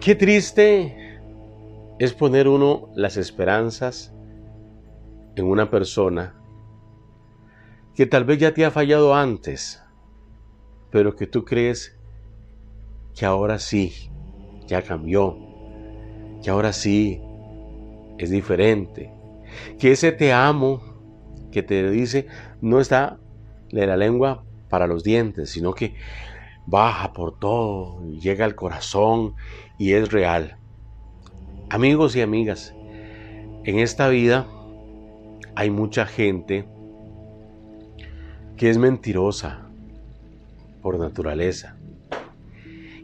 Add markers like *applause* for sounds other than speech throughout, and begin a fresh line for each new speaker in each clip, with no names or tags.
Qué triste es poner uno las esperanzas en una persona que tal vez ya te ha fallado antes, pero que tú crees que ahora sí, ya cambió, que ahora sí es diferente, que ese te amo que te dice no está de la lengua para los dientes, sino que baja por todo, llega al corazón y es real. Amigos y amigas, en esta vida hay mucha gente que es mentirosa por naturaleza.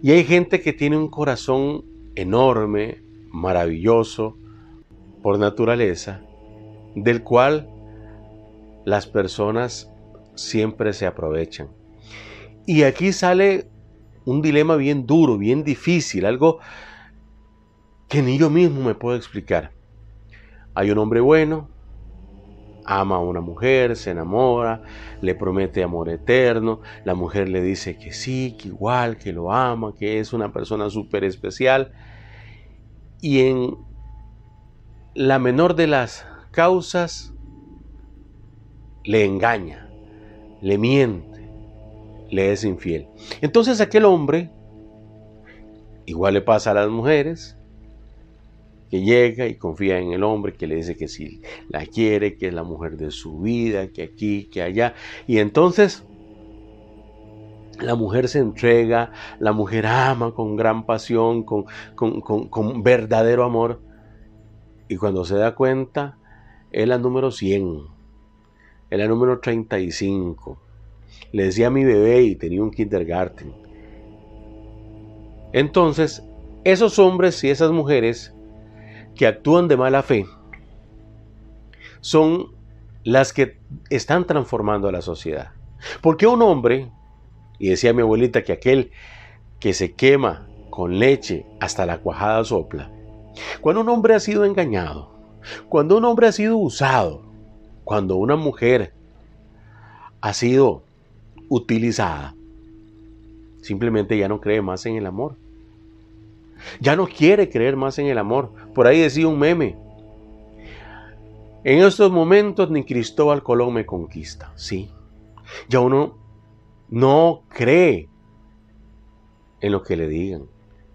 Y hay gente que tiene un corazón enorme, maravilloso, por naturaleza, del cual las personas siempre se aprovechan. Y aquí sale un dilema bien duro, bien difícil, algo que ni yo mismo me puedo explicar. Hay un hombre bueno, ama a una mujer, se enamora, le promete amor eterno, la mujer le dice que sí, que igual, que lo ama, que es una persona súper especial. Y en la menor de las causas, le engaña, le miente, le es infiel. Entonces aquel hombre, igual le pasa a las mujeres, que llega y confía en el hombre, que le dice que si la quiere, que es la mujer de su vida, que aquí, que allá. Y entonces la mujer se entrega, la mujer ama con gran pasión, con, con, verdadero amor. Y cuando se da cuenta, es la número 100, es la número 35. Le decía a mi bebé y tenía un kindergarten. Entonces, esos hombres y esas mujeres que actúan de mala fe son las que están transformando a la sociedad. Porque un hombre, y decía mi abuelita que aquel que se quema con leche hasta la cuajada sopla, cuando un hombre ha sido engañado, cuando un hombre ha sido usado, cuando una mujer ha sido utilizada, simplemente ya no cree más en el amor. Ya no quiere creer más en el amor. Por ahí decía un meme. En estos momentos ni Cristóbal Colón me conquista. Sí. Ya uno no cree en lo que le digan.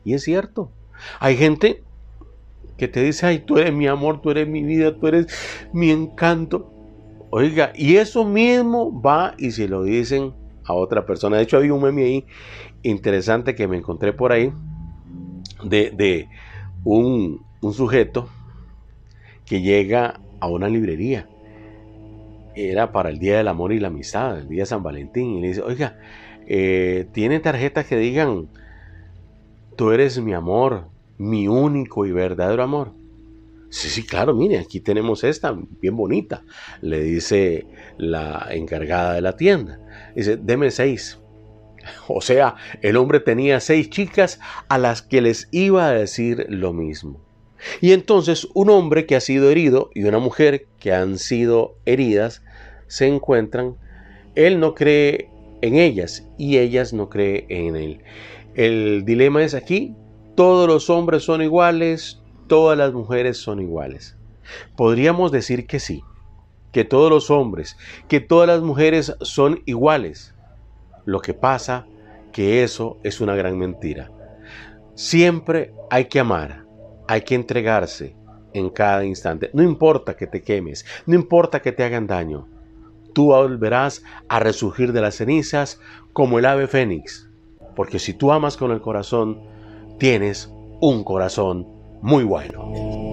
Y es cierto. Hay gente que te dice, ay, tú eres mi amor, tú eres mi vida, tú eres mi encanto. Oiga, y eso mismo va y se lo dicen a otra persona. De hecho, había un meme ahí interesante que me encontré por ahí de, un, sujeto que llega a una librería. Era para el Día del Amor y la Amistad, el Día de San Valentín. Y le dice, oiga, eh, ¿tiene tarjetas que digan, tú eres mi amor, mi único y verdadero amor? Sí, sí, claro, mire, aquí tenemos esta, bien bonita, le dice la encargada de la tienda. Dice, deme seis. *laughs* O sea, el hombre tenía seis chicas a las que les iba a decir lo mismo. Y entonces un hombre que ha sido herido y una mujer que han sido heridas se encuentran. Él no cree en ellas y ellas no creen en él. El dilema es aquí, todos los hombres son iguales, todas las mujeres son iguales. Podríamos decir que sí, que todos los hombres, que todas las mujeres son iguales. Lo que pasa que eso es una gran mentira. Siempre hay que amar, hay que entregarse en cada instante. No importa que te quemes, no importa que te hagan daño. Tú volverás a resurgir de las cenizas como el ave fénix. Porque si tú amas con el corazón, tienes un corazón muy bueno.